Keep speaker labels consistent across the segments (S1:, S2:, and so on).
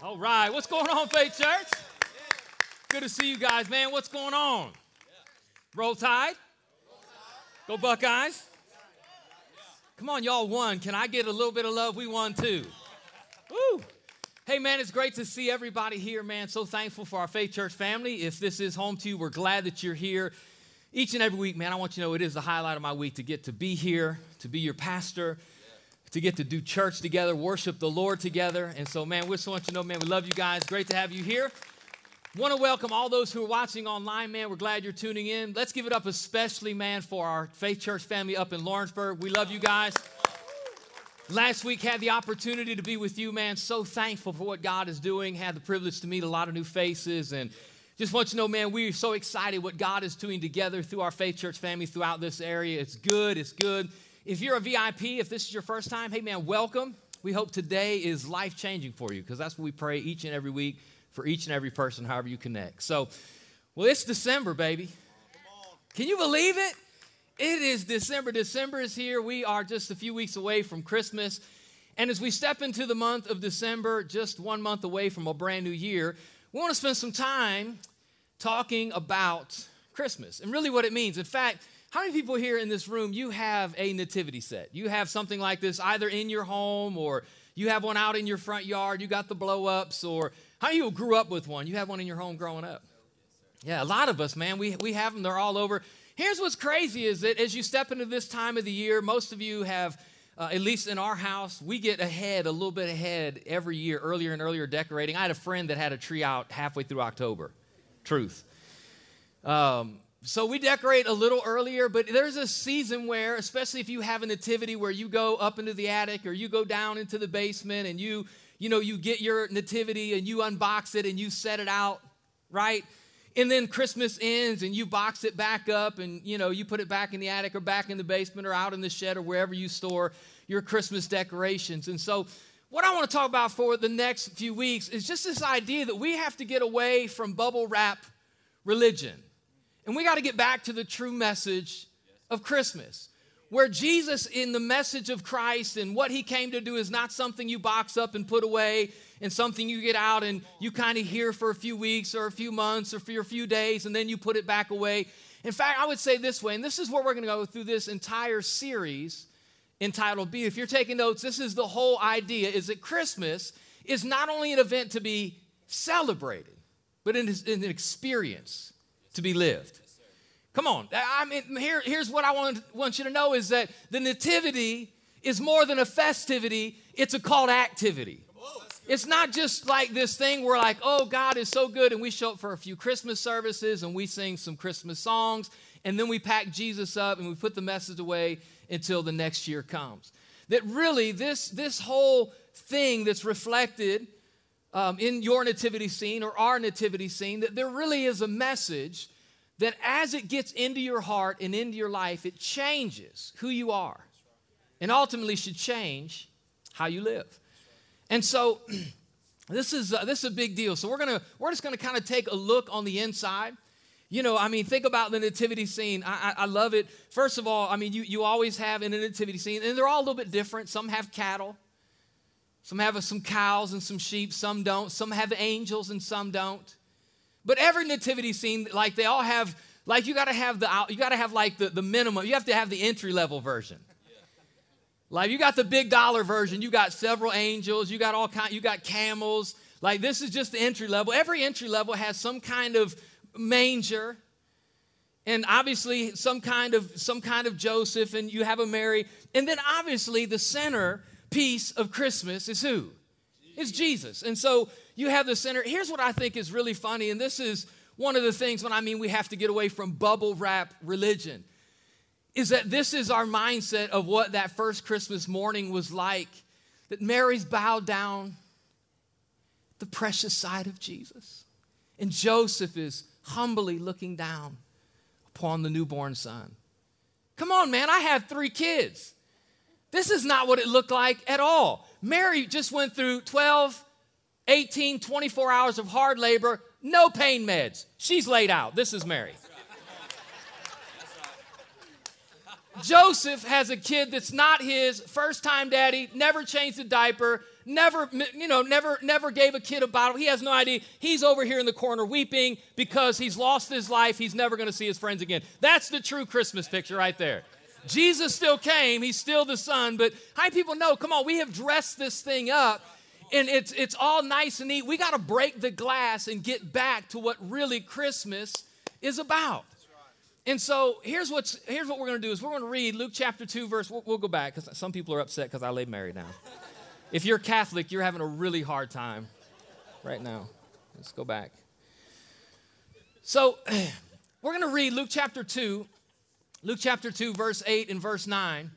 S1: All right, what's going on, Faith Church? Good to see you guys, man. What's going on? Roll Tide? Go Buckeyes? Come on, y'all won. Can I get a little bit of love? We won too. Woo! Hey, man, it's great to see everybody here, man. So thankful for our Faith Church family. If this is home to you, we're glad that you're here. Each and every week, man, I want you to know it is the highlight of my week to get to be here, to be your pastor, to get to do church together, worship the Lord together. And so, man, we just want you to know, man, we love you guys. Great to have you here. Want to welcome all those who are watching online, man. We're glad you're tuning in. Let's give it up, especially, man, for our Faith Church family up in Lawrenceburg. We love you guys. Last week had the opportunity to be with you, man. So thankful for what God is doing. Had the privilege to meet a lot of new faces and just want you to know, man, we're so excited what God is doing together through our Faith Church family throughout this area. It's good, it's good. If you're a VIP, if this is your first time, hey man, welcome. We hope today is life changing for you because that's what we pray each and every week for each and every person, however you connect. So, well, it's December, baby. Can you believe it? It is December. December is here. We are just a few weeks away from Christmas. And as we step into the month of December, just one month away from a brand new year, we want to spend some time talking about Christmas and really what it means. In fact, how many people here in this room, you have a nativity set? You have something like this either in your home or you have one out in your front yard, you got the blow ups, or how you grew up with one? You have one in your home growing up. Yeah, a lot of us, man, we, we have them, they're all over. Here's what's crazy is that as you step into this time of the year, most of you have, uh, at least in our house, we get ahead, a little bit ahead every year, earlier and earlier decorating. I had a friend that had a tree out halfway through October. Truth. Um, so we decorate a little earlier, but there's a season where, especially if you have a nativity where you go up into the attic or you go down into the basement and you, you know, you get your nativity and you unbox it and you set it out, right? And then Christmas ends and you box it back up and, you know, you put it back in the attic or back in the basement or out in the shed or wherever you store your Christmas decorations. And so what I want to talk about for the next few weeks is just this idea that we have to get away from bubble wrap religion and we got to get back to the true message of Christmas, where Jesus, in the message of Christ and what he came to do, is not something you box up and put away and something you get out and you kind of hear for a few weeks or a few months or for a few days and then you put it back away. In fact, I would say this way, and this is where we're going to go through this entire series entitled Be. If you're taking notes, this is the whole idea is that Christmas is not only an event to be celebrated, but it is an experience to be lived. Come on. I mean, here, here's what I want, want you to know is that the nativity is more than a festivity, it's a call to activity. It's not just like this thing where, like, oh, God is so good, and we show up for a few Christmas services and we sing some Christmas songs, and then we pack Jesus up and we put the message away until the next year comes. That really, this, this whole thing that's reflected um, in your nativity scene or our nativity scene, that there really is a message that as it gets into your heart and into your life, it changes who you are and ultimately should change how you live. And so, this is, uh, this is a big deal. So, we're, gonna, we're just to kind of take a look on the inside. You know, I mean, think about the nativity scene. I, I, I, love it. First of all, I mean, you, you always have in a nativity scene, and they're all a little bit different. Some have cattle, some have some cows and some sheep, some don't. Some have angels and some don't. But every nativity scene, like they all have, like you got to have the, you got to have like the, the minimum. You have to have the entry level version. Like you got the big dollar version. You got several angels. You got all kind. You got camels. Like this is just the entry level. Every entry level has some kind of manger, and obviously some kind of some kind of Joseph, and you have a Mary, and then obviously the center piece of Christmas is who? Is Jesus. And so you have the center. Here's what I think is really funny, and this is one of the things when I mean we have to get away from bubble wrap religion, is that this is our mindset of what that first Christmas morning was like. That Mary's bowed down the precious side of Jesus. And Joseph is humbly looking down upon the newborn son. Come on, man, I have three kids. This is not what it looked like at all. Mary just went through 12 18, 24 hours of hard labor, no pain meds. She's laid out. This is Mary. Joseph has a kid that's not his, first time daddy, never changed a diaper, never, you know, never, never gave a kid a bottle. He has no idea. He's over here in the corner weeping because he's lost his life. He's never going to see his friends again. That's the true Christmas picture right there. Jesus still came. He's still the son. But how many people know? Come on, we have dressed this thing up and it's, it's all nice and neat. We got to break the glass and get back to what really Christmas is about. And so here's what's here's what we're going to do is we're going to read Luke chapter 2 verse we'll, we'll go back cuz some people are upset cuz I laid Mary down. if you're Catholic, you're having a really hard time right now. Let's go back. So we're going to read Luke chapter 2 Luke chapter 2 verse 8 and verse 9.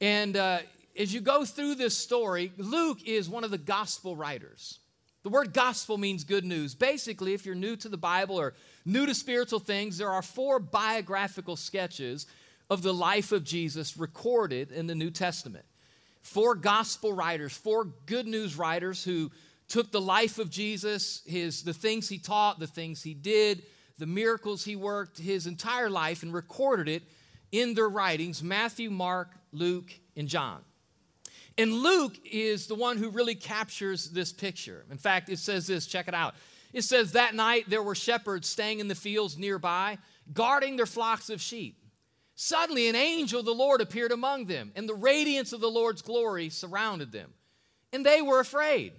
S1: And uh, as you go through this story, Luke is one of the gospel writers. The word gospel means good news. Basically, if you're new to the Bible or new to spiritual things, there are four biographical sketches of the life of Jesus recorded in the New Testament. Four gospel writers, four good news writers who took the life of Jesus, his the things he taught, the things he did, the miracles he worked, his entire life and recorded it in their writings, Matthew, Mark, Luke, and John. And Luke is the one who really captures this picture. In fact, it says this check it out. It says, That night there were shepherds staying in the fields nearby, guarding their flocks of sheep. Suddenly, an angel of the Lord appeared among them, and the radiance of the Lord's glory surrounded them. And they were afraid.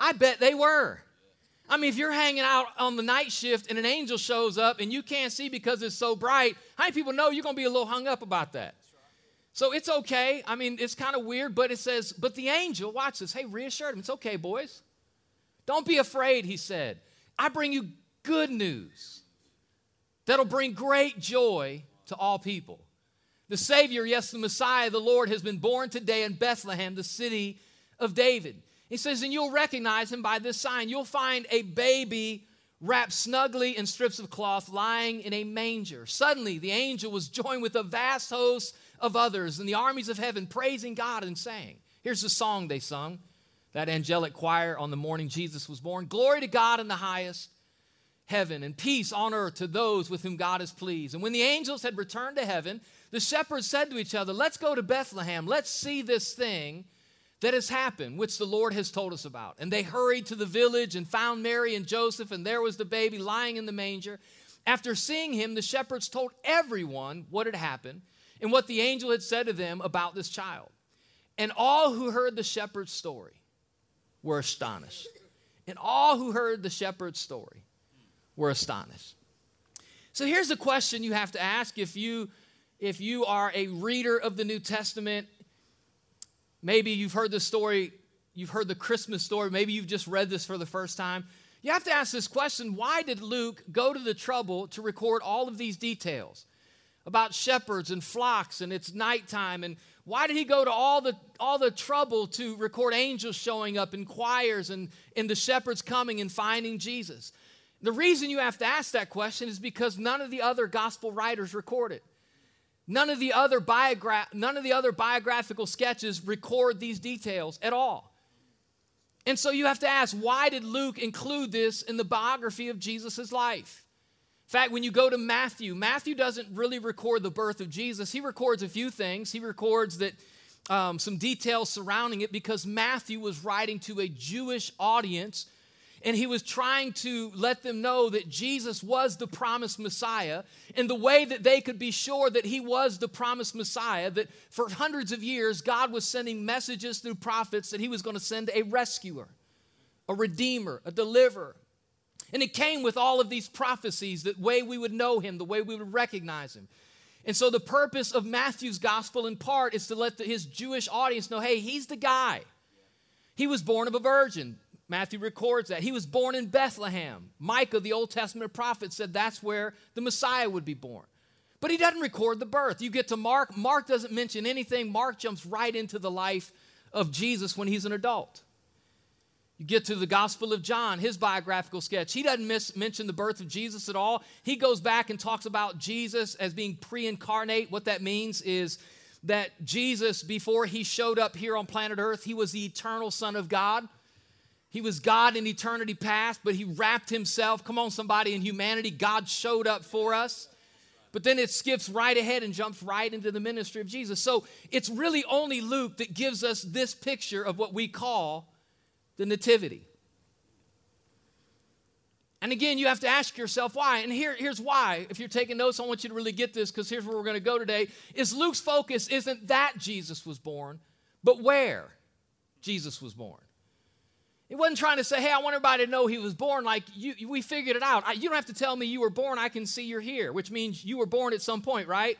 S1: I bet they were. I mean, if you're hanging out on the night shift and an angel shows up and you can't see because it's so bright, how many people know you're going to be a little hung up about that? So it's okay. I mean, it's kind of weird, but it says, but the angel, watch this. Hey, reassured him. It's okay, boys. Don't be afraid, he said. I bring you good news that'll bring great joy to all people. The Savior, yes, the Messiah, the Lord, has been born today in Bethlehem, the city of David. He says, and you'll recognize him by this sign. You'll find a baby wrapped snugly in strips of cloth, lying in a manger. Suddenly, the angel was joined with a vast host of others and the armies of heaven praising God and saying, Here's the song they sung, that angelic choir on the morning Jesus was born Glory to God in the highest heaven, and peace on earth to those with whom God is pleased. And when the angels had returned to heaven, the shepherds said to each other, Let's go to Bethlehem. Let's see this thing that has happened, which the Lord has told us about. And they hurried to the village and found Mary and Joseph, and there was the baby lying in the manger. After seeing him, the shepherds told everyone what had happened and what the angel had said to them about this child. And all who heard the shepherd's story were astonished. And all who heard the shepherd's story were astonished. So here's the question you have to ask if you if you are a reader of the New Testament, maybe you've heard the story, you've heard the Christmas story, maybe you've just read this for the first time. You have to ask this question why did Luke go to the trouble to record all of these details? About shepherds and flocks and it's nighttime and why did he go to all the all the trouble to record angels showing up in choirs and, and the shepherds coming and finding jesus? The reason you have to ask that question is because none of the other gospel writers record it. None of the other biogra- none of the other biographical sketches record these details at all. And so you have to ask why did luke include this in the biography of jesus' life in fact, when you go to Matthew, Matthew doesn't really record the birth of Jesus. He records a few things. He records that um, some details surrounding it because Matthew was writing to a Jewish audience and he was trying to let them know that Jesus was the promised Messiah and the way that they could be sure that he was the promised Messiah, that for hundreds of years, God was sending messages through prophets that he was going to send a rescuer, a redeemer, a deliverer. And it came with all of these prophecies, the way we would know him, the way we would recognize him. And so the purpose of Matthew's gospel in part is to let the, his Jewish audience know hey, he's the guy. He was born of a virgin. Matthew records that. He was born in Bethlehem. Micah, the Old Testament prophet, said that's where the Messiah would be born. But he doesn't record the birth. You get to Mark, Mark doesn't mention anything. Mark jumps right into the life of Jesus when he's an adult. You get to the Gospel of John, his biographical sketch. He doesn't miss, mention the birth of Jesus at all. He goes back and talks about Jesus as being pre incarnate. What that means is that Jesus, before he showed up here on planet Earth, he was the eternal Son of God. He was God in eternity past, but he wrapped himself, come on, somebody, in humanity. God showed up for us. but then it skips right ahead and jumps right into the ministry of Jesus. So it's really only Luke that gives us this picture of what we call the Nativity. And again, you have to ask yourself why. And here, here's why. If you're taking notes, I want you to really get this because here's where we're going to go today. Is Luke's focus isn't that Jesus was born, but where Jesus was born. He wasn't trying to say, hey, I want everybody to know he was born. Like, you, we figured it out. I, you don't have to tell me you were born. I can see you're here, which means you were born at some point, right?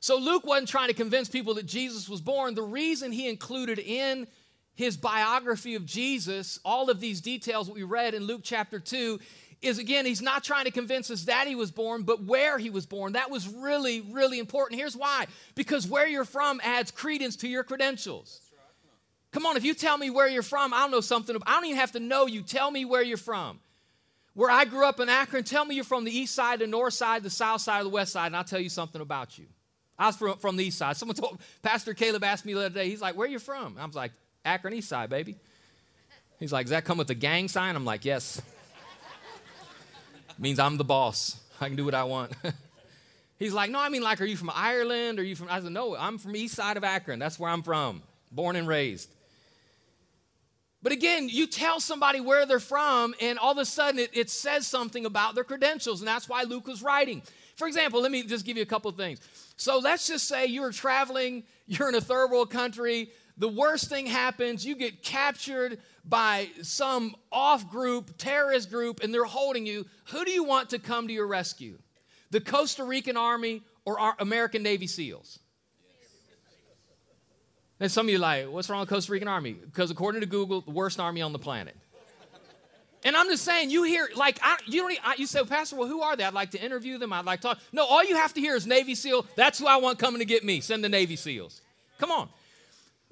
S1: So Luke wasn't trying to convince people that Jesus was born. The reason he included in his biography of Jesus, all of these details we read in Luke chapter 2, is again, he's not trying to convince us that he was born, but where he was born. That was really, really important. Here's why because where you're from adds credence to your credentials. Come on, if you tell me where you're from, I'll know something. I don't even have to know you. Tell me where you're from. Where I grew up in Akron, tell me you're from the east side, the north side, the south side, the west side, and I'll tell you something about you. I was from, from the east side. Someone told Pastor Caleb asked me the other day, he's like, Where are you from? I was like, Akron East Side, baby. He's like, Does that come with a gang sign? I'm like, Yes. means I'm the boss. I can do what I want. He's like, No, I mean, like, are you from Ireland? Are you from? I said, No, I'm from East Side of Akron. That's where I'm from, born and raised. But again, you tell somebody where they're from, and all of a sudden it, it says something about their credentials, and that's why Luke was writing. For example, let me just give you a couple of things. So let's just say you're traveling, you're in a third world country, the worst thing happens, you get captured by some off group, terrorist group, and they're holding you. Who do you want to come to your rescue? The Costa Rican Army or our American Navy SEALs? And some of you like, what's wrong with Costa Rican Army? Because according to Google, the worst army on the planet. And I'm just saying, you hear, like, I, you don't, I, you say, Pastor, well, who are they? I'd like to interview them. I'd like to talk. No, all you have to hear is Navy SEAL. That's who I want coming to get me. Send the Navy SEALs. Come on.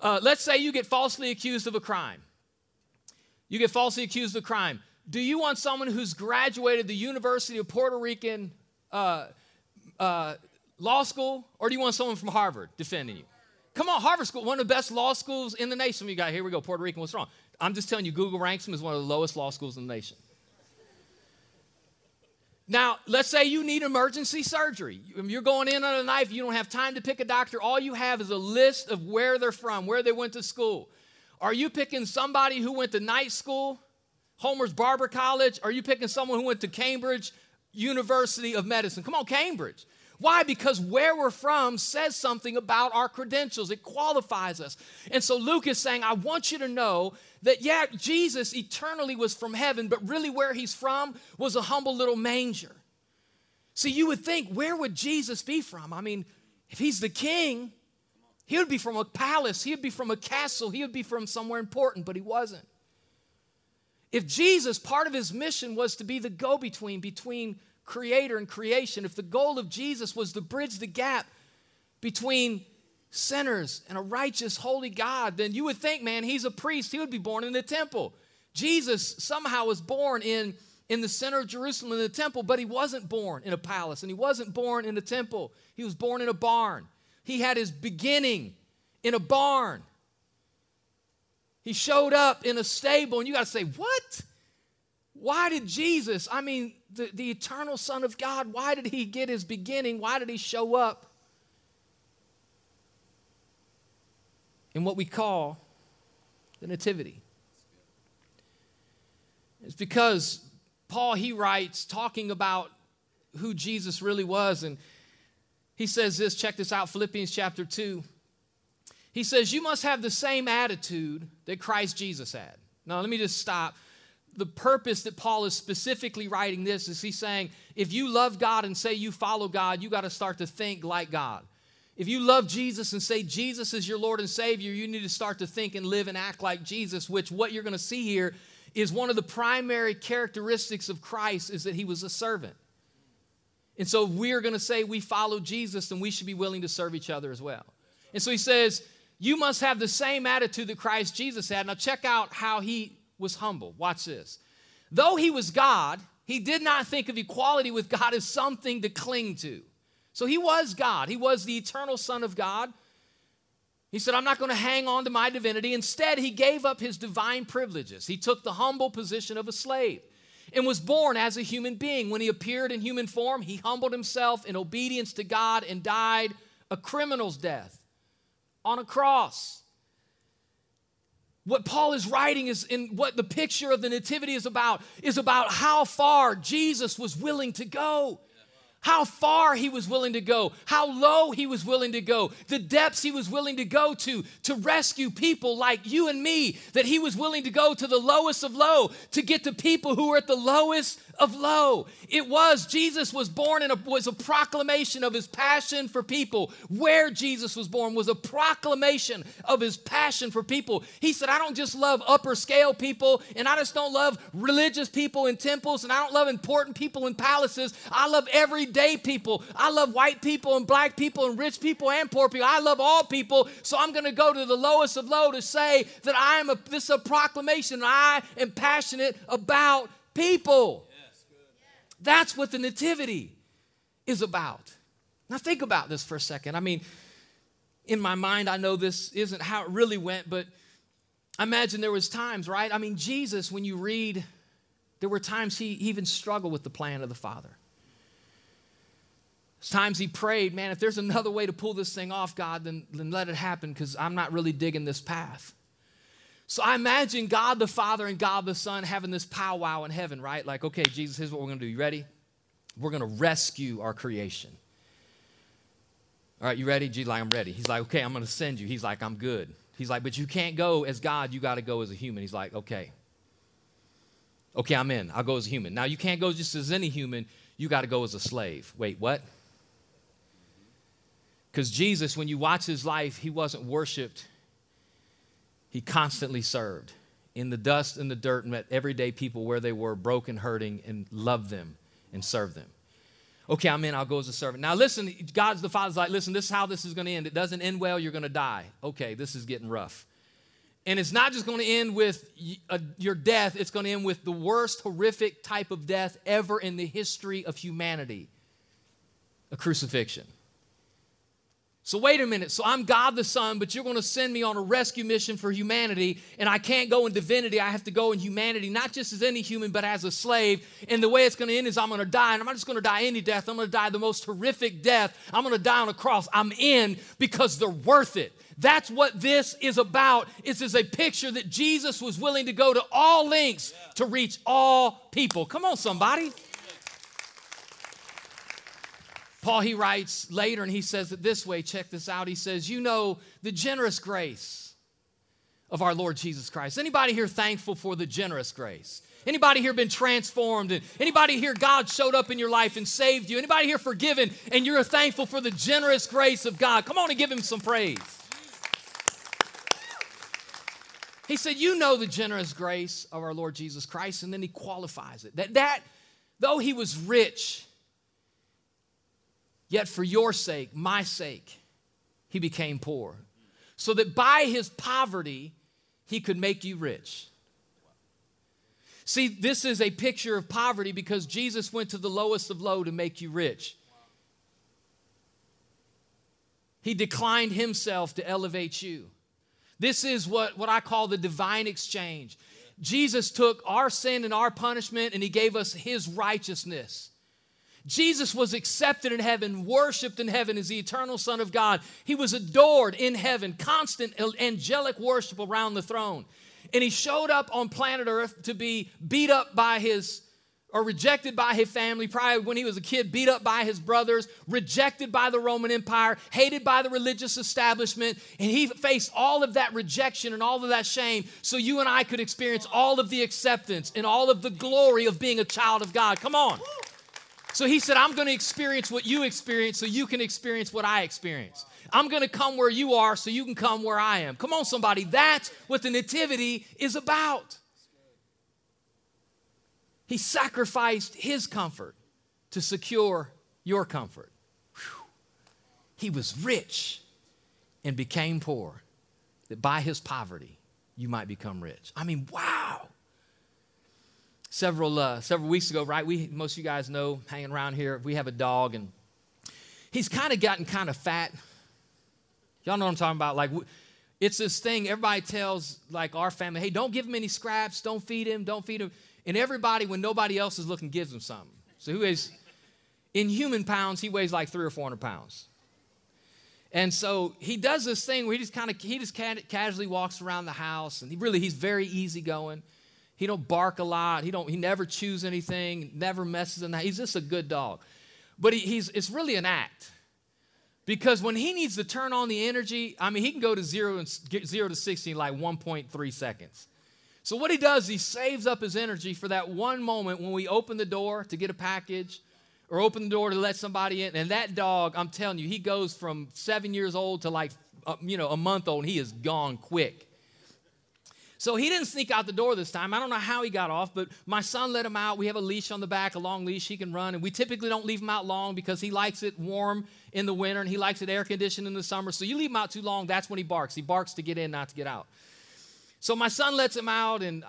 S1: Uh, let's say you get falsely accused of a crime. You get falsely accused of a crime. Do you want someone who's graduated the University of Puerto Rican uh, uh, law school, or do you want someone from Harvard defending you? Come on, Harvard School, one of the best law schools in the nation. We got here we go, Puerto Rican. What's wrong? I'm just telling you, Google ranks them as one of the lowest law schools in the nation. Now, let's say you need emergency surgery. You're going in on a knife, you don't have time to pick a doctor. All you have is a list of where they're from, where they went to school. Are you picking somebody who went to night school, Homer's Barber College? Are you picking someone who went to Cambridge University of Medicine? Come on, Cambridge. Why? Because where we're from says something about our credentials, it qualifies us. And so Luke is saying, I want you to know that, yeah, Jesus eternally was from heaven, but really where he's from was a humble little manger. See, you would think, where would Jesus be from? I mean, if he's the king, he would be from a palace, he would be from a castle, he would be from somewhere important, but he wasn't. If Jesus, part of his mission was to be the go between between creator and creation, if the goal of Jesus was to bridge the gap between sinners and a righteous, holy God, then you would think, man, he's a priest. He would be born in the temple. Jesus somehow was born in, in the center of Jerusalem in the temple, but he wasn't born in a palace and he wasn't born in a temple. He was born in a barn. He had his beginning in a barn. He showed up in a stable, and you got to say, What? Why did Jesus, I mean, the, the eternal Son of God, why did he get his beginning? Why did he show up in what we call the Nativity? It's because Paul, he writes, talking about who Jesus really was, and he says this check this out Philippians chapter 2. He says, You must have the same attitude that Christ Jesus had. Now, let me just stop the purpose that Paul is specifically writing this is he's saying, if you love God and say you follow God, you got to start to think like God. If you love Jesus and say Jesus is your Lord and Savior, you need to start to think and live and act like Jesus, which what you're going to see here is one of the primary characteristics of Christ is that he was a servant. And so if we're going to say we follow Jesus, then we should be willing to serve each other as well. And so he says, you must have the same attitude that Christ Jesus had. Now check out how he was humble. Watch this. Though he was God, he did not think of equality with God as something to cling to. So he was God, he was the eternal Son of God. He said, I'm not going to hang on to my divinity. Instead, he gave up his divine privileges. He took the humble position of a slave. and was born as a human being. When he appeared in human form, he humbled himself in obedience to God and died a criminal's death on a cross. What Paul is writing is in what the picture of the nativity is about is about how far Jesus was willing to go. How far he was willing to go, how low he was willing to go, the depths he was willing to go to to rescue people like you and me, that he was willing to go to the lowest of low to get to people who are at the lowest of low. It was, Jesus was born and was a proclamation of his passion for people. Where Jesus was born was a proclamation of his passion for people. He said, I don't just love upper scale people, and I just don't love religious people in temples, and I don't love important people in palaces. I love everyday people. I love white people and black people and rich people and poor people. I love all people. So I'm going to go to the lowest of low to say that I am a, this is a proclamation. I am passionate about people. That's what the nativity is about. Now, think about this for a second. I mean, in my mind, I know this isn't how it really went, but I imagine there was times, right? I mean, Jesus, when you read, there were times he even struggled with the plan of the Father. There's times he prayed, man, if there's another way to pull this thing off, God, then, then let it happen because I'm not really digging this path. So I imagine God the Father and God the Son having this powwow in heaven, right? Like, okay, Jesus, here's what we're going to do. You ready? We're going to rescue our creation. All right, you ready? Jesus, like, I'm ready. He's like, okay, I'm going to send you. He's like, I'm good. He's like, but you can't go as God. You got to go as a human. He's like, okay. Okay, I'm in. I'll go as a human. Now, you can't go just as any human. You got to go as a slave. Wait, what? Because Jesus, when you watch his life, he wasn't worshiped he constantly served in the dust and the dirt, met everyday people where they were, broken, hurting, and loved them and served them. Okay, I'm in, I'll go as a servant. Now, listen, God's the Father's like, listen, this is how this is going to end. It doesn't end well, you're going to die. Okay, this is getting rough. And it's not just going to end with uh, your death, it's going to end with the worst horrific type of death ever in the history of humanity a crucifixion. So, wait a minute. So, I'm God the Son, but you're going to send me on a rescue mission for humanity, and I can't go in divinity. I have to go in humanity, not just as any human, but as a slave. And the way it's going to end is I'm going to die, and I'm not just going to die any death. I'm going to die the most horrific death. I'm going to die on a cross. I'm in because they're worth it. That's what this is about. This is a picture that Jesus was willing to go to all lengths to reach all people. Come on, somebody. Paul, he writes later and he says it this way check this out. He says, You know the generous grace of our Lord Jesus Christ. Anybody here thankful for the generous grace? Anybody here been transformed? And anybody here God showed up in your life and saved you? Anybody here forgiven and you're thankful for the generous grace of God? Come on and give him some praise. He said, You know the generous grace of our Lord Jesus Christ, and then he qualifies it. That that though he was rich, Yet for your sake, my sake, he became poor, so that by his poverty, he could make you rich. See, this is a picture of poverty because Jesus went to the lowest of low to make you rich. He declined himself to elevate you. This is what, what I call the divine exchange. Jesus took our sin and our punishment and he gave us his righteousness. Jesus was accepted in heaven, worshiped in heaven as the eternal Son of God. He was adored in heaven, constant angelic worship around the throne. And he showed up on planet Earth to be beat up by his or rejected by his family, probably when he was a kid, beat up by his brothers, rejected by the Roman Empire, hated by the religious establishment, and he faced all of that rejection and all of that shame so you and I could experience all of the acceptance and all of the glory of being a child of God. Come on. So he said, I'm going to experience what you experience so you can experience what I experience. I'm going to come where you are so you can come where I am. Come on, somebody. That's what the Nativity is about. He sacrificed his comfort to secure your comfort. Whew. He was rich and became poor, that by his poverty you might become rich. I mean, wow several uh, several weeks ago, right? We most of you guys know, hanging around here, we have a dog, and he's kind of gotten kind of fat. Y'all know what I'm talking about? Like, It's this thing everybody tells, like our family, hey, don't give him any scraps, don't feed him, don't feed him. And everybody, when nobody else is looking, gives him something. So who is, in human pounds, he weighs like three or 400 pounds. And so he does this thing where he just kind of he just casually walks around the house, and he really he's very easygoing. He don't bark a lot. He don't he never chews anything. Never messes in that. He's just a good dog. But he, he's it's really an act because when he needs to turn on the energy, I mean he can go to zero and zero to sixty in like 1.3 seconds. So what he does, he saves up his energy for that one moment when we open the door to get a package or open the door to let somebody in. And that dog, I'm telling you, he goes from seven years old to like, uh, you know, a month old, and he is gone quick. So he didn't sneak out the door this time. I don't know how he got off, but my son let him out. We have a leash on the back, a long leash he can run. And we typically don't leave him out long because he likes it warm in the winter and he likes it air conditioned in the summer. So you leave him out too long, that's when he barks. He barks to get in, not to get out. So my son lets him out, and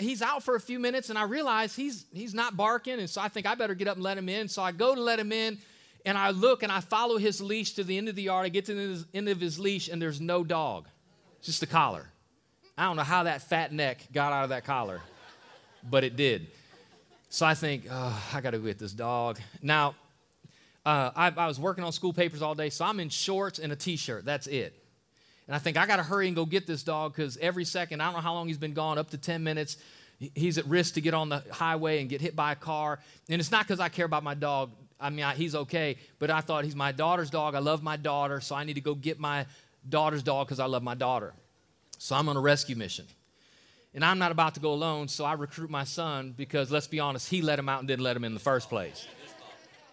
S1: he's out for a few minutes, and I realize he's he's not barking, and so I think I better get up and let him in. So I go to let him in, and I look and I follow his leash to the end of the yard. I get to the end of his leash, and there's no dog, just a collar. I don't know how that fat neck got out of that collar, but it did. So I think, oh, I got to get this dog. Now, uh, I, I was working on school papers all day, so I'm in shorts and a t-shirt. That's it. And I think I got to hurry and go get this dog because every second, I don't know how long he's been gone, up to 10 minutes, he's at risk to get on the highway and get hit by a car. And it's not because I care about my dog. I mean, I, he's okay, but I thought he's my daughter's dog. I love my daughter, so I need to go get my daughter's dog because I love my daughter. So I'm on a rescue mission. And I'm not about to go alone, so I recruit my son because let's be honest, he let him out and didn't let him in the first place.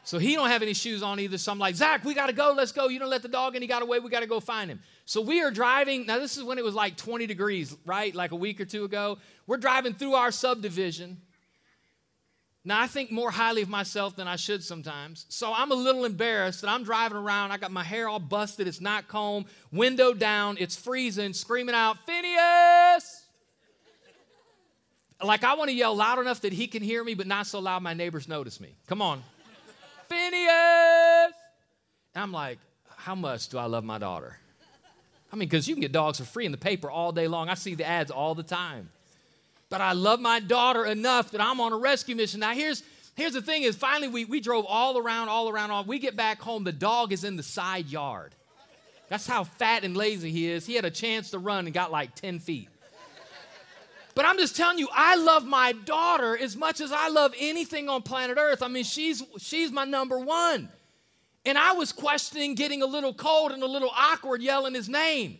S1: So he don't have any shoes on either. So I'm like, Zach, we got to go. Let's go. You don't let the dog in. He got away. We got to go find him. So we are driving. Now, this is when it was like 20 degrees, right? Like a week or two ago. We're driving through our subdivision. Now, I think more highly of myself than I should sometimes. So I'm a little embarrassed that I'm driving around. I got my hair all busted. It's not combed, window down. It's freezing, screaming out, Phineas! Like I want to yell loud enough that he can hear me, but not so loud my neighbors notice me. Come on. Phineas. And I'm like, how much do I love my daughter? I mean, because you can get dogs for free in the paper all day long. I see the ads all the time. But I love my daughter enough that I'm on a rescue mission. Now, here's, here's the thing is finally we, we drove all around, all around, all. We get back home, the dog is in the side yard. That's how fat and lazy he is. He had a chance to run and got like 10 feet. But I'm just telling you, I love my daughter as much as I love anything on planet Earth. I mean, she's, she's my number one. And I was questioning getting a little cold and a little awkward yelling his name.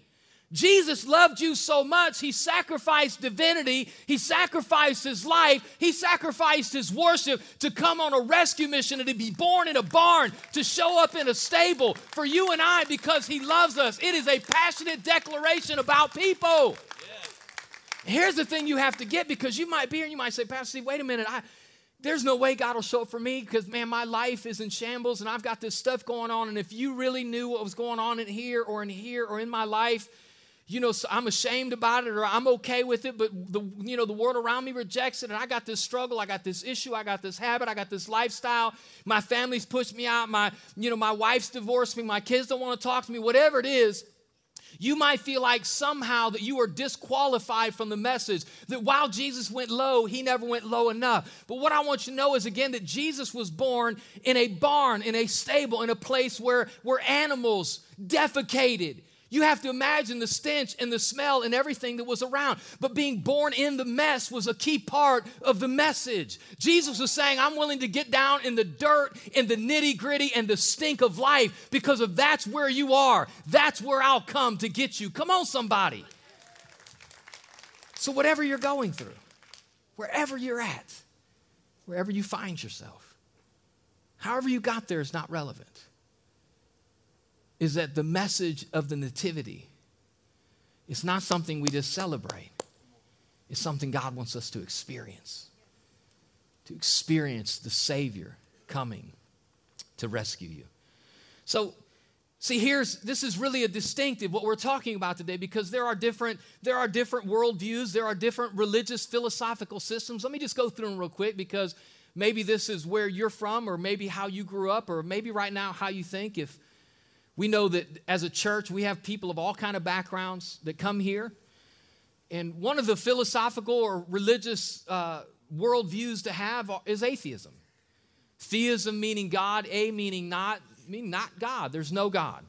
S1: Jesus loved you so much, he sacrificed divinity, he sacrificed his life, he sacrificed his worship to come on a rescue mission and to be born in a barn, to show up in a stable for you and I because he loves us. It is a passionate declaration about people. Here's the thing you have to get because you might be here and you might say, Pastor Steve, wait a minute. I, there's no way God will show up for me because, man, my life is in shambles and I've got this stuff going on. And if you really knew what was going on in here or in here or in my life, you know, I'm ashamed about it or I'm okay with it, but the, you know, the world around me rejects it. And I got this struggle, I got this issue, I got this habit, I got this lifestyle. My family's pushed me out. My, you know, my wife's divorced me. My kids don't want to talk to me. Whatever it is, you might feel like somehow that you are disqualified from the message, that while Jesus went low, he never went low enough. But what I want you to know is again that Jesus was born in a barn, in a stable, in a place where, where animals defecated. You have to imagine the stench and the smell and everything that was around. But being born in the mess was a key part of the message. Jesus was saying, I'm willing to get down in the dirt, in the nitty gritty, and the stink of life because of that's where you are. That's where I'll come to get you. Come on, somebody. So, whatever you're going through, wherever you're at, wherever you find yourself, however you got there is not relevant is that the message of the Nativity is not something we just celebrate, it's something God wants us to experience. To experience the Savior coming to rescue you. So, see, here's this is really a distinctive what we're talking about today because there are different there are different worldviews, there are different religious philosophical systems. Let me just go through them real quick because maybe this is where you're from, or maybe how you grew up, or maybe right now how you think. If We know that as a church, we have people of all kind of backgrounds that come here. And one of the philosophical or religious uh, worldviews to have is atheism. Theism meaning God, a meaning not, meaning not God. There's no God.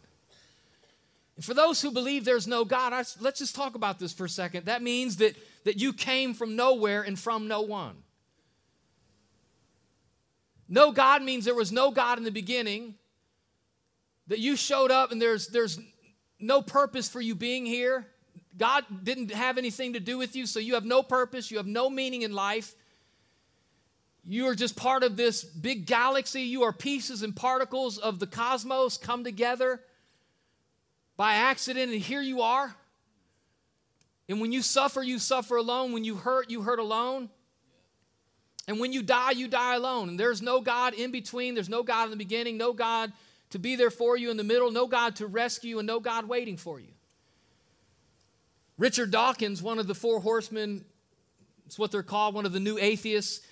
S1: And for those who believe there's no God, I, let's just talk about this for a second. That means that, that you came from nowhere and from no one. No God means there was no God in the beginning, that you showed up and there's, there's no purpose for you being here. God didn't have anything to do with you, so you have no purpose, you have no meaning in life. You are just part of this big galaxy. You are pieces and particles of the cosmos come together by accident, and here you are. And when you suffer, you suffer alone. When you hurt, you hurt alone. And when you die, you die alone. And there's no God in between. There's no God in the beginning, no God to be there for you in the middle, no God to rescue, and no God waiting for you. Richard Dawkins, one of the four horsemen, it's what they're called, one of the new atheists,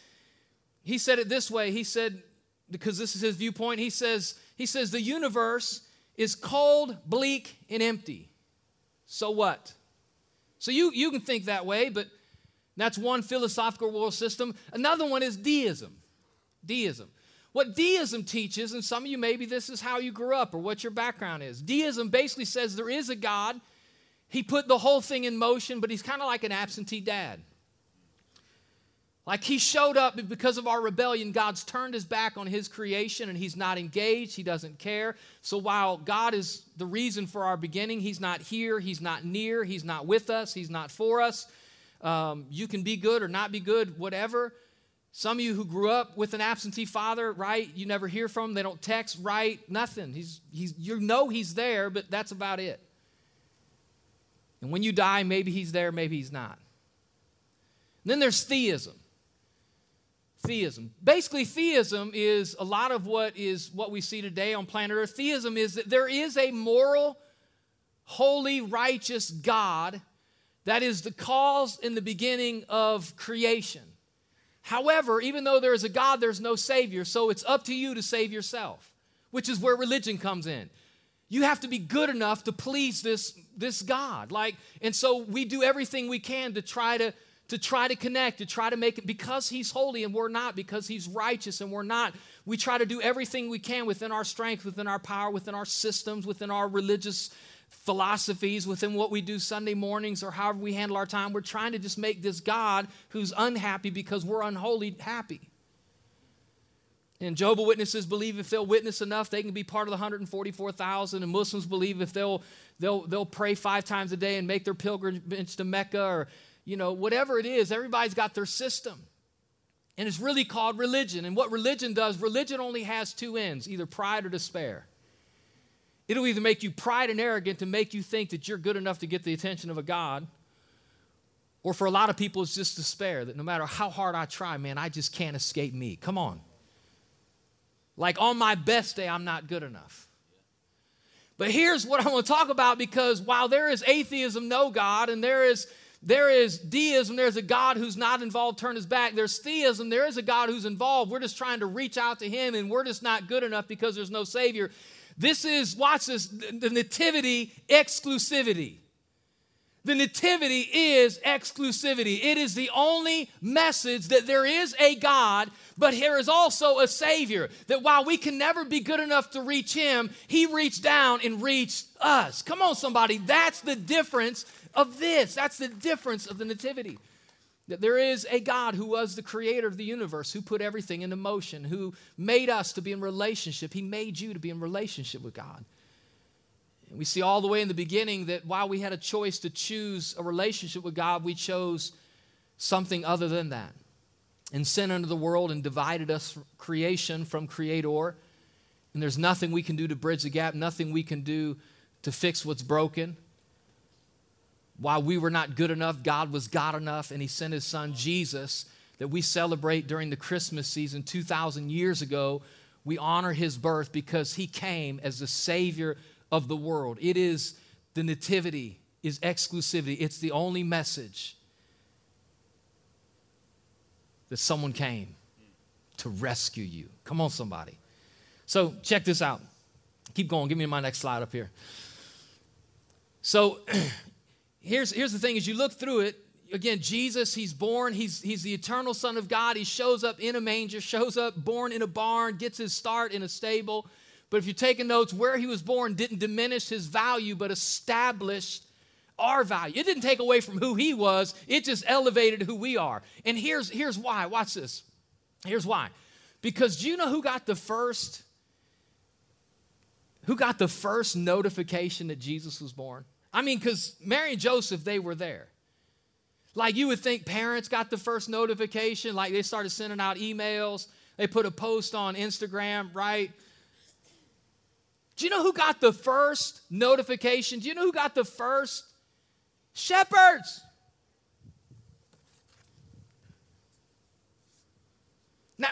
S1: he said it this way. He said, because this is his viewpoint, he says, he says, the universe is cold, bleak, and empty. So what? So you, you can think that way, but that's one philosophical world system. Another one is deism. Deism. What deism teaches, and some of you maybe this is how you grew up or what your background is. Deism basically says there is a God. He put the whole thing in motion, but he's kind of like an absentee dad. Like he showed up because of our rebellion, God's turned his back on his creation and he's not engaged. He doesn't care. So while God is the reason for our beginning, he's not here, he's not near, he's not with us, he's not for us. Um, you can be good or not be good, whatever. Some of you who grew up with an absentee father, right? You never hear from him. They don't text, write, nothing. He's, he's, you know he's there, but that's about it. And when you die, maybe he's there, maybe he's not. And then there's theism. Theism. Basically, theism is a lot of what is what we see today on planet Earth. Theism is that there is a moral, holy, righteous God that is the cause in the beginning of creation. However, even though there is a God, there's no Savior, so it's up to you to save yourself, which is where religion comes in. You have to be good enough to please this, this God. Like, and so we do everything we can to try to, to try to connect, to try to make it because He's holy and we're not, because He's righteous and we're not. We try to do everything we can within our strength, within our power, within our systems, within our religious philosophies within what we do Sunday mornings or however we handle our time. We're trying to just make this God who's unhappy because we're unholy happy. And Jehovah Witnesses believe if they'll witness enough, they can be part of the 144,000. And Muslims believe if they'll, they'll, they'll pray five times a day and make their pilgrimage to Mecca or, you know, whatever it is, everybody's got their system. And it's really called religion. And what religion does, religion only has two ends either pride or despair. It'll either make you pride and arrogant to make you think that you're good enough to get the attention of a God, or for a lot of people, it's just despair that no matter how hard I try, man, I just can't escape me. Come on. Like on my best day, I'm not good enough. But here's what I want to talk about because while there is atheism, no God, and there is there is deism, there's a God who's not involved, turn his back. There's theism, there is a God who's involved. We're just trying to reach out to him, and we're just not good enough because there's no Savior. This is, watch this, the nativity exclusivity. The nativity is exclusivity. It is the only message that there is a God, but there is also a Savior. That while we can never be good enough to reach Him, He reached down and reached us. Come on, somebody. That's the difference of this. That's the difference of the nativity. That there is a God who was the creator of the universe, who put everything into motion, who made us to be in relationship. He made you to be in relationship with God. And we see all the way in the beginning that while we had a choice to choose a relationship with God, we chose something other than that. And sin entered the world and divided us from creation from creator. And there's nothing we can do to bridge the gap, nothing we can do to fix what's broken. While we were not good enough, God was God enough, and He sent His Son Jesus that we celebrate during the Christmas season 2,000 years ago. We honor His birth because He came as the Savior of the world. It is the nativity, is exclusivity. It's the only message that someone came to rescue you. Come on, somebody. So, check this out. Keep going. Give me my next slide up here. So here's, here's the thing as you look through it, again, Jesus, he's born, he's, he's the eternal Son of God. He shows up in a manger, shows up born in a barn, gets his start in a stable. But if you're taking notes, where he was born didn't diminish his value, but established our value. It didn't take away from who he was, it just elevated who we are. And here's, here's why. Watch this. Here's why. Because do you know who got the first who got the first notification that Jesus was born? I mean, because Mary and Joseph, they were there. Like you would think parents got the first notification, like they started sending out emails, they put a post on Instagram, right? Do you know who got the first notification? Do you know who got the first? Shepherds. Now,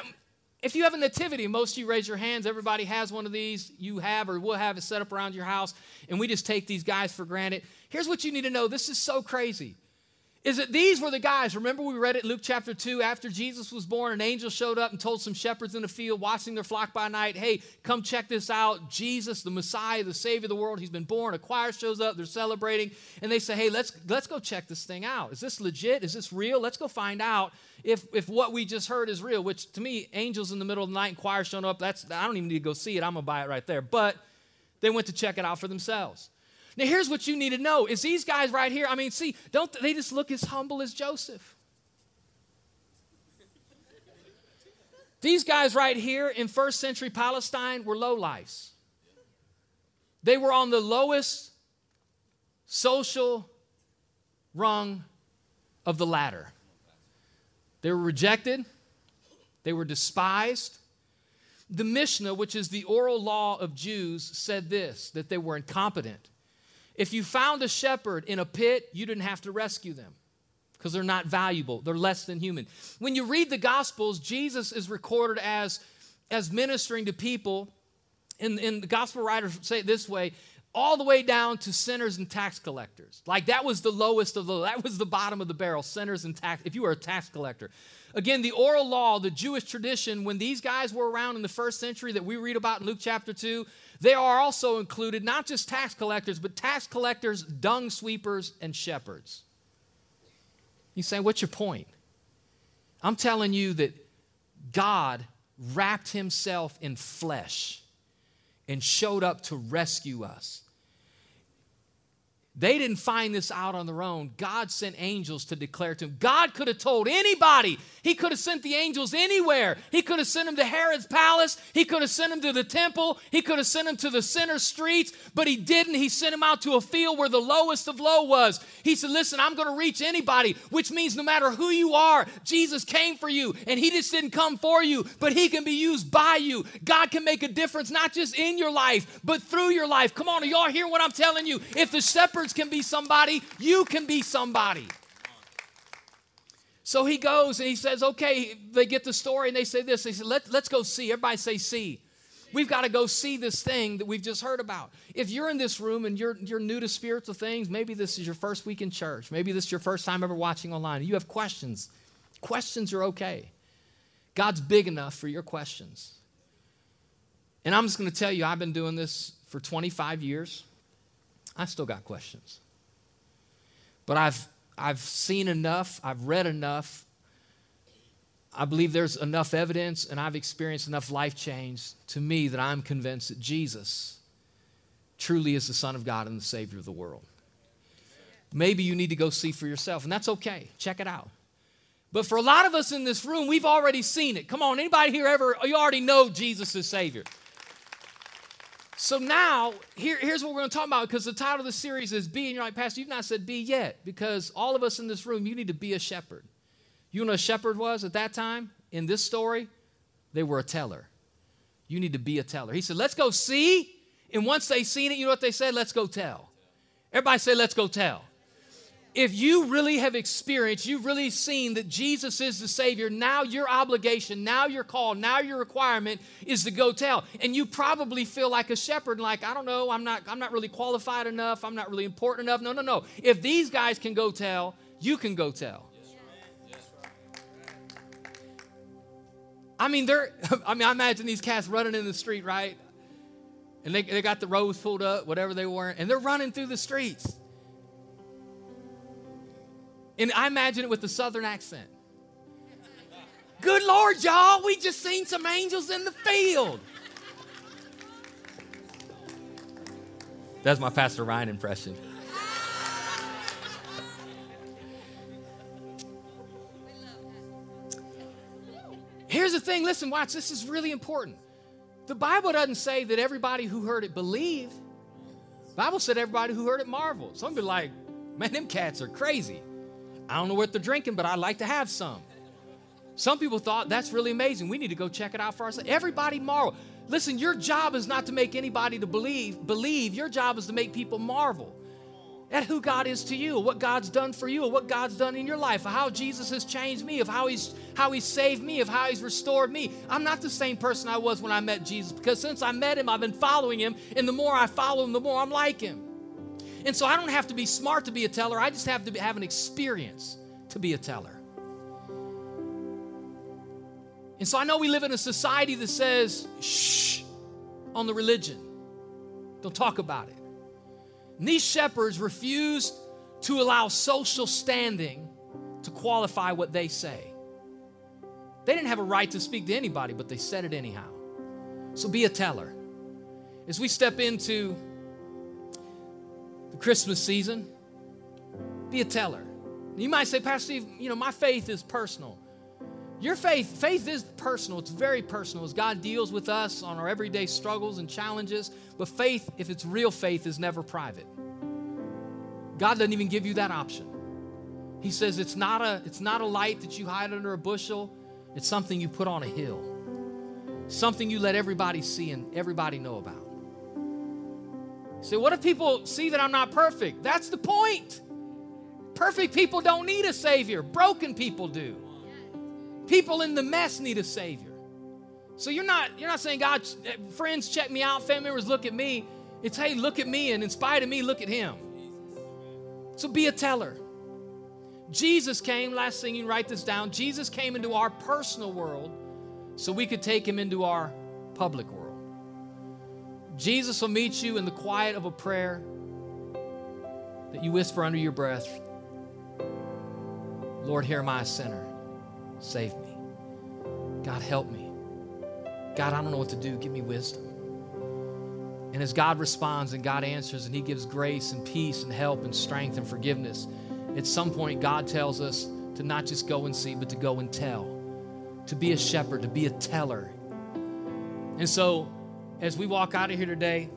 S1: if you have a nativity, most of you raise your hands. Everybody has one of these. You have or will have it set up around your house, and we just take these guys for granted. Here's what you need to know this is so crazy is that these were the guys. Remember, we read it Luke chapter 2. After Jesus was born, an angel showed up and told some shepherds in the field watching their flock by night, Hey, come check this out. Jesus, the Messiah, the Savior of the world, he's been born. A choir shows up, they're celebrating, and they say, Hey, let's, let's go check this thing out. Is this legit? Is this real? Let's go find out if, if what we just heard is real, which to me, angels in the middle of the night and choir showing up, that's, I don't even need to go see it. I'm going to buy it right there. But they went to check it out for themselves. Now, here's what you need to know is these guys right here, I mean, see, don't they just look as humble as Joseph? These guys right here in first century Palestine were low lives. They were on the lowest social rung of the ladder. They were rejected, they were despised. The Mishnah, which is the oral law of Jews, said this that they were incompetent, if you found a shepherd in a pit, you didn't have to rescue them because they're not valuable. They're less than human. When you read the Gospels, Jesus is recorded as, as ministering to people. And, and the Gospel writers say it this way all the way down to sinners and tax collectors. Like that was the lowest of the that was the bottom of the barrel, sinners and tax if you were a tax collector. Again, the oral law, the Jewish tradition when these guys were around in the first century that we read about in Luke chapter 2, they are also included not just tax collectors, but tax collectors, dung sweepers, and shepherds. You say, what's your point? I'm telling you that God wrapped himself in flesh and showed up to rescue us. They didn't find this out on their own. God sent angels to declare to them. God could have told anybody. He could have sent the angels anywhere. He could have sent them to Herod's palace. He could have sent them to the temple. He could have sent them to the center streets, but he didn't. He sent them out to a field where the lowest of low was. He said, Listen, I'm going to reach anybody, which means no matter who you are, Jesus came for you, and he just didn't come for you, but he can be used by you. God can make a difference not just in your life, but through your life. Come on, y'all hear what I'm telling you? If the shepherd can be somebody, you can be somebody. So he goes and he says, okay, they get the story and they say this. They say, Let, let's go see. Everybody say, see. We've got to go see this thing that we've just heard about. If you're in this room and you're, you're new to spiritual things, maybe this is your first week in church. Maybe this is your first time ever watching online. You have questions. Questions are okay. God's big enough for your questions. And I'm just going to tell you, I've been doing this for 25 years. I still got questions. But I've, I've seen enough, I've read enough. I believe there's enough evidence, and I've experienced enough life change to me that I'm convinced that Jesus truly is the Son of God and the Savior of the world. Maybe you need to go see for yourself, and that's okay. Check it out. But for a lot of us in this room, we've already seen it. Come on, anybody here ever, you already know Jesus is Savior. So now, here, here's what we're going to talk about because the title of the series is Be, and you're like, Pastor, you've not said be yet because all of us in this room, you need to be a shepherd. You know what a shepherd was at that time? In this story, they were a teller. You need to be a teller. He said, Let's go see. And once they seen it, you know what they said? Let's go tell. Everybody say, Let's go tell if you really have experienced, you've really seen that Jesus is the Savior, now your obligation, now your call, now your requirement is to go tell. And you probably feel like a shepherd, like, I don't know, I'm not, I'm not really qualified enough, I'm not really important enough. No, no, no. If these guys can go tell, you can go tell. I mean, they're, I mean, I imagine these cats running in the street, right? and they, they got the robes pulled up, whatever they were, and they're running through the streets. And I imagine it with the southern accent. Good Lord, y'all, we just seen some angels in the field. That's my Pastor Ryan impression. Here's the thing listen, watch, this is really important. The Bible doesn't say that everybody who heard it believed. The Bible said everybody who heard it marveled. Some be like, man, them cats are crazy. I don't know what they're drinking, but I'd like to have some. Some people thought that's really amazing. We need to go check it out for ourselves. Everybody marvel. Listen, your job is not to make anybody to believe, believe. Your job is to make people marvel at who God is to you, what God's done for you, what God's done in your life, how Jesus has changed me, of how He's how He's saved me, of how He's restored me. I'm not the same person I was when I met Jesus because since I met Him, I've been following Him, and the more I follow Him, the more I'm like Him. And so I don't have to be smart to be a teller. I just have to have an experience to be a teller. And so I know we live in a society that says, shh, on the religion. Don't talk about it. And these shepherds refused to allow social standing to qualify what they say. They didn't have a right to speak to anybody, but they said it anyhow. So be a teller. As we step into Christmas season, be a teller. You might say, Pastor Steve, you know, my faith is personal. Your faith, faith is personal. It's very personal as God deals with us on our everyday struggles and challenges. But faith, if it's real faith, is never private. God doesn't even give you that option. He says it's not a, it's not a light that you hide under a bushel, it's something you put on a hill. Something you let everybody see and everybody know about. So, what if people see that I'm not perfect? That's the point. Perfect people don't need a Savior, broken people do. People in the mess need a Savior. So you're not you're not saying God, friends, check me out, family members, look at me. It's hey, look at me, and in spite of me, look at Him. So be a teller. Jesus came, last thing you write this down. Jesus came into our personal world so we could take Him into our public world. Jesus will meet you in the quiet of a prayer that you whisper under your breath Lord, hear my sinner. Save me. God, help me. God, I don't know what to do. Give me wisdom. And as God responds and God answers and He gives grace and peace and help and strength and forgiveness, at some point, God tells us to not just go and see, but to go and tell, to be a shepherd, to be a teller. And so, as we walk out of here today,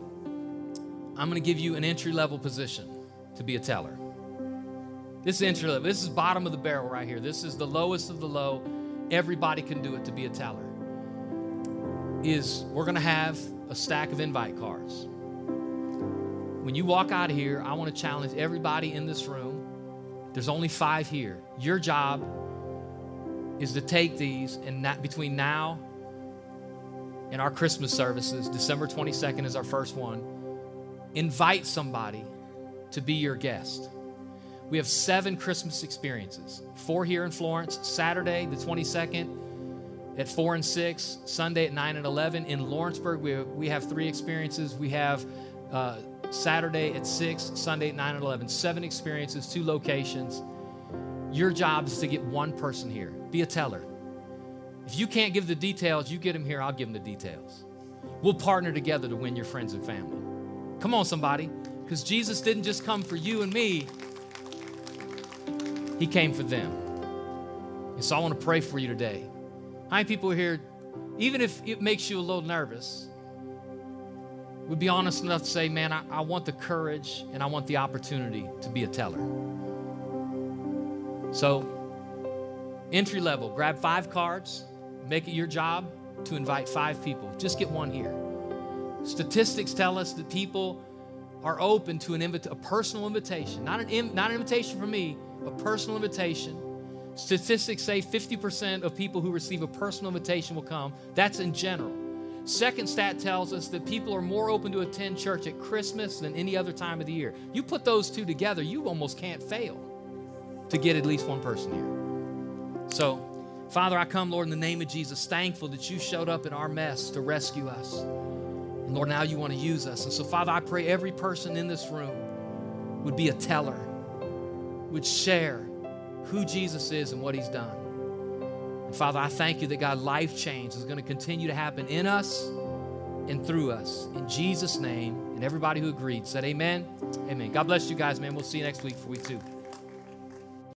S1: I'm going to give you an entry level position to be a teller. This is entry level. This is bottom of the barrel right here. This is the lowest of the low. Everybody can do it to be a teller. Is we're going to have a stack of invite cards. When you walk out of here, I want to challenge everybody in this room. There's only five here. Your job is to take these and not, between now and our Christmas services, December 22nd is our first one, invite somebody to be your guest. We have seven Christmas experiences four here in Florence, Saturday, the 22nd, at 4 and 6, Sunday at 9 and 11. In Lawrenceburg, we have, we have three experiences. We have uh, Saturday at 6, Sunday at 9 and 11. Seven experiences, two locations. Your job is to get one person here. Be a teller. If you can't give the details, you get them here, I'll give them the details. We'll partner together to win your friends and family. Come on, somebody, because Jesus didn't just come for you and me, He came for them. And so I want to pray for you today. How many people here, even if it makes you a little nervous, would be honest enough to say, man, I, I want the courage and I want the opportunity to be a teller. So, entry level, grab five cards, make it your job to invite five people. Just get one here. Statistics tell us that people are open to an invita- a personal invitation, not an, not an invitation from me, a personal invitation Statistics say 50% of people who receive a personal invitation will come. That's in general. Second stat tells us that people are more open to attend church at Christmas than any other time of the year. You put those two together, you almost can't fail to get at least one person here. So, Father, I come, Lord, in the name of Jesus, thankful that you showed up in our mess to rescue us. And Lord, now you want to use us. And so, Father, I pray every person in this room would be a teller, would share who Jesus is and what he's done. And Father, I thank you that God, life change is going to continue to happen in us and through us. In Jesus' name, and everybody who agreed said, Amen. Amen. God bless you guys, man. We'll see you next week for week two.